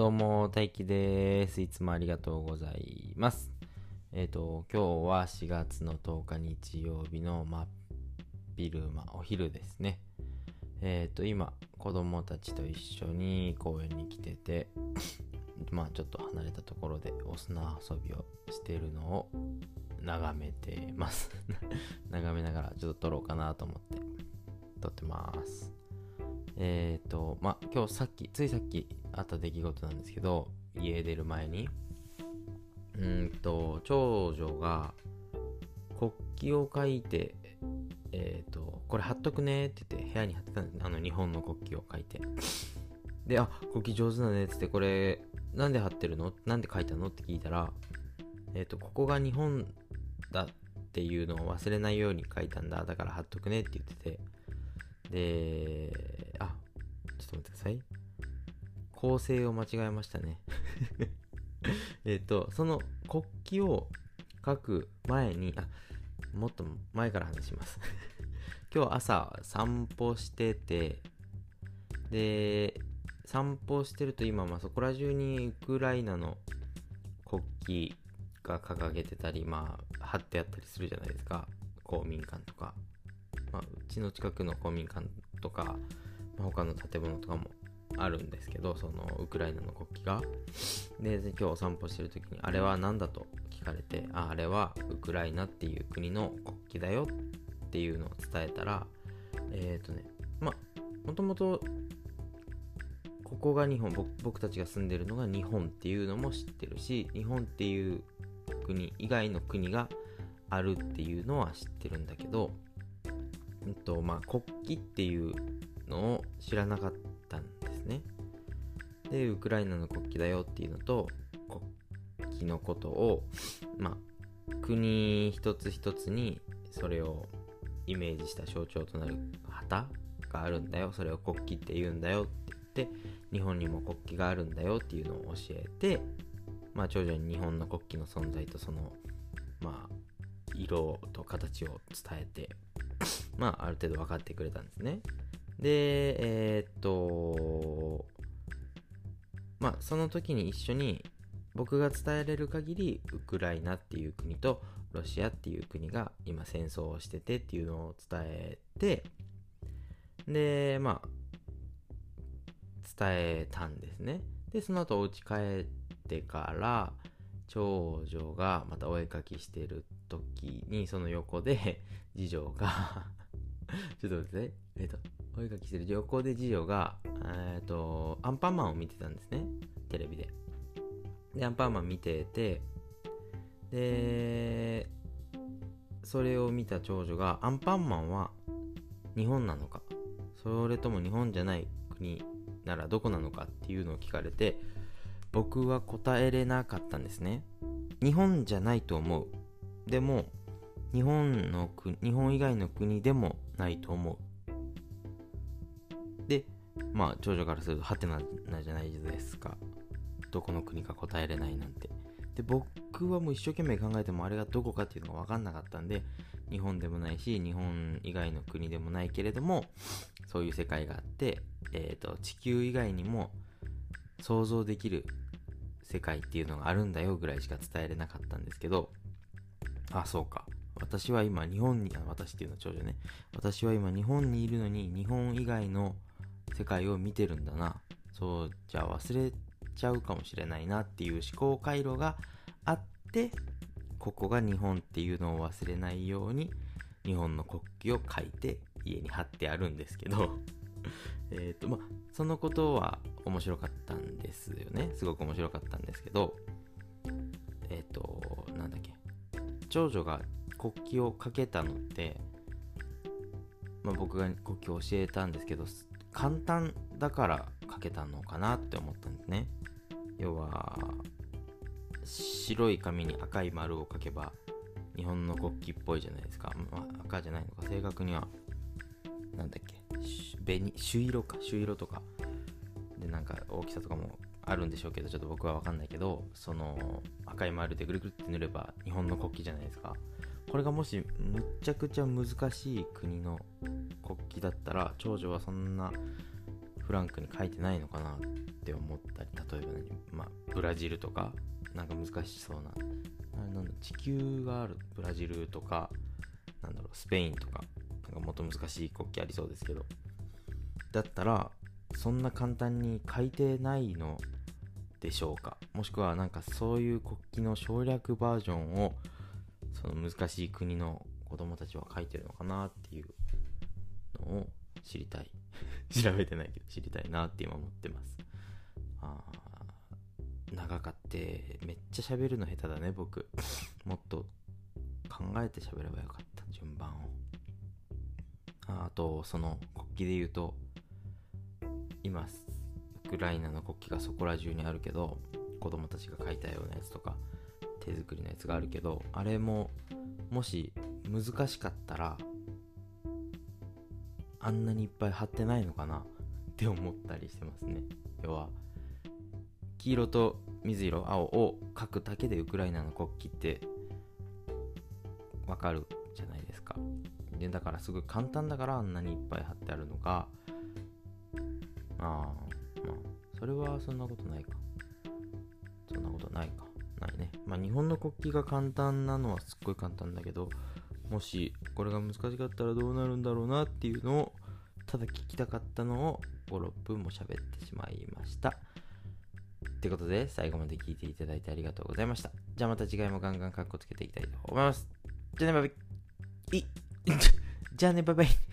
どうも、大輝です。いつもありがとうございます。えっ、ー、と、今日は4月の10日日曜日の真っ昼間、お昼ですね。えっ、ー、と、今、子供たちと一緒に公園に来てて、まあちょっと離れたところでお砂遊びをしてるのを眺めてます 眺めながらちょっと撮ろうかなと思って撮ってます。えっ、ー、と、ま今日さっき、ついさっきあった出来事なんですけど、家出る前に、うんと、長女が国旗を書いて、えっ、ー、と、これ貼っとくねって言って部屋に貼ってたんですあの日本の国旗を書いて。で、あ、国旗上手だねって言って、これ、なんで貼ってるの？なんで書いたの？って聞いたら、えっ、ー、と、ここが日本だっていうのを忘れないように書いたんだ。だから貼っとくねって言ってて。で、あ、ちょっと待ってください。構成を間違えましたね えっと、その国旗を書く前に、あ、もっと前から話します 今日朝散歩してて、で、散歩してると今、まあ、そこら中にウクライナの国旗が掲げてたり、まあ、貼ってあったりするじゃないですか。公民館とか。まあ、うちの近くの公民館とか、まあ、他の建物とかもあるんですけど、そのウクライナの国旗が。で、今日お散歩してる時に、あれは何だと聞かれて、あ、あれはウクライナっていう国の国旗だよっていうのを伝えたら、えっ、ー、とね、まあ、もともと、ここが日本僕たちが住んでるのが日本っていうのも知ってるし、日本っていう国以外の国があるっていうのは知ってるんだけど、えっと、まあ、国旗っていうのを知らなかったんですね。で、ウクライナの国旗だよっていうのと、国旗のことを、まあ、国一つ一つにそれをイメージした象徴となる旗があるんだよ。それを国旗って言うんだよって言って、日本にも国旗があるんだよっていうのを教えて、まあ、長女に日本の国旗の存在とその、まあ、色と形を伝えて、まあ、ある程度分かってくれたんですね。で、えー、っと、まあ、その時に一緒に僕が伝えれる限り、ウクライナっていう国とロシアっていう国が今戦争をしててっていうのを伝えて、で、まあ、伝えたんですね。で、その後お家帰ってから、長女がまたお絵かきしてる時に、その横で、次女が ちょっと待ってね。えっ、ー、と、お絵かきしてる横で次女が、えっ、ー、と、アンパンマンを見てたんですね。テレビで。で、アンパンマン見てて、で、それを見た長女が、アンパンマンは日本なのか、それとも日本じゃない国ならどこなのかっていうのを聞かれて、僕は答えれなかったんですね。日本じゃないと思う。でも、日本の国、日本以外の国でもないと思う。で、まあ、長女からすると、はてなじゃないですか。どこの国か答えれないなんて。で、僕はもう一生懸命考えても、あれがどこかっていうのが分かんなかったんで、日本でもないし、日本以外の国でもないけれども、そういう世界があって、えっ、ー、と、地球以外にも想像できる世界っていうのがあるんだよぐらいしか伝えれなかったんですけど、あ、そうか。私は今日本に、あ私っていうのは長女ね。私は今日本にいるのに日本以外の世界を見てるんだな。そう、じゃあ忘れちゃうかもしれないなっていう思考回路があって、ここが日本っていうのを忘れないように日本の国旗を書いて家に貼ってあるんですけど えっと、ま、そのことは面白かったんですよね。すごく面白かったんですけど、えっ、ー、と、なんだっけ。長女が国旗をかけたのって、まあ、僕が国旗を教えたんですけど簡単だからかけたのかなって思ったんですね。要は白い紙に赤い丸を書けば日本の国旗っぽいじゃないですか、まあ、赤じゃないのか。正確にはなんだっけ。紅朱色か。朱色とか。でなんか大きさとかもあるんでしょうけどちょっと僕は分かんないけどその赤い丸でぐるぐるって塗れば日本の国旗じゃないですか。これがもしむっちゃくちゃ難しい国の国旗だったら長女はそんなフランクに書いてないのかなって思ったり例えばね、まあ、ブラジルとかなんか難しそうなあれなんだ地球があるブラジルとかなんだろうスペインとかなんかもっと難しい国旗ありそうですけどだったらそんな簡単に書いてないのでしょうか？もしくはなんかそういう国旗の省略バージョンをその難しい国の子供たちは書いてるのかなっていうのを知りたい。調べてないけど知りたいなって今思ってます。あ長かってめっちゃ喋るの下手だね僕。もっと考えて喋ればよかった順番を。ああとその国旗で言うと今ウクライナの国旗がそこら中にあるけど子供たちが書いたようなやつとか。手作りのやつがあるけどあれももし難しかったらあんなにいっぱい貼ってないのかなって思ったりしてますね。要は黄色と水色青を書くだけでウクライナの国旗ってわかるじゃないですか。でだからすごい簡単だからあんなにいっぱい貼ってあるのか。ああまあそれはそんなことないか。そんなことないか。日本の国旗が簡単なのはすっごい簡単だけどもしこれが難しかったらどうなるんだろうなっていうのをただ聞きたかったのを56分も喋ってしまいました。ってことで最後まで聞いていただいてありがとうございました。じゃあまた次回もガンガンカッコつけていきたいと思います。じゃあねバイバイ。いじゃあねバイバイ。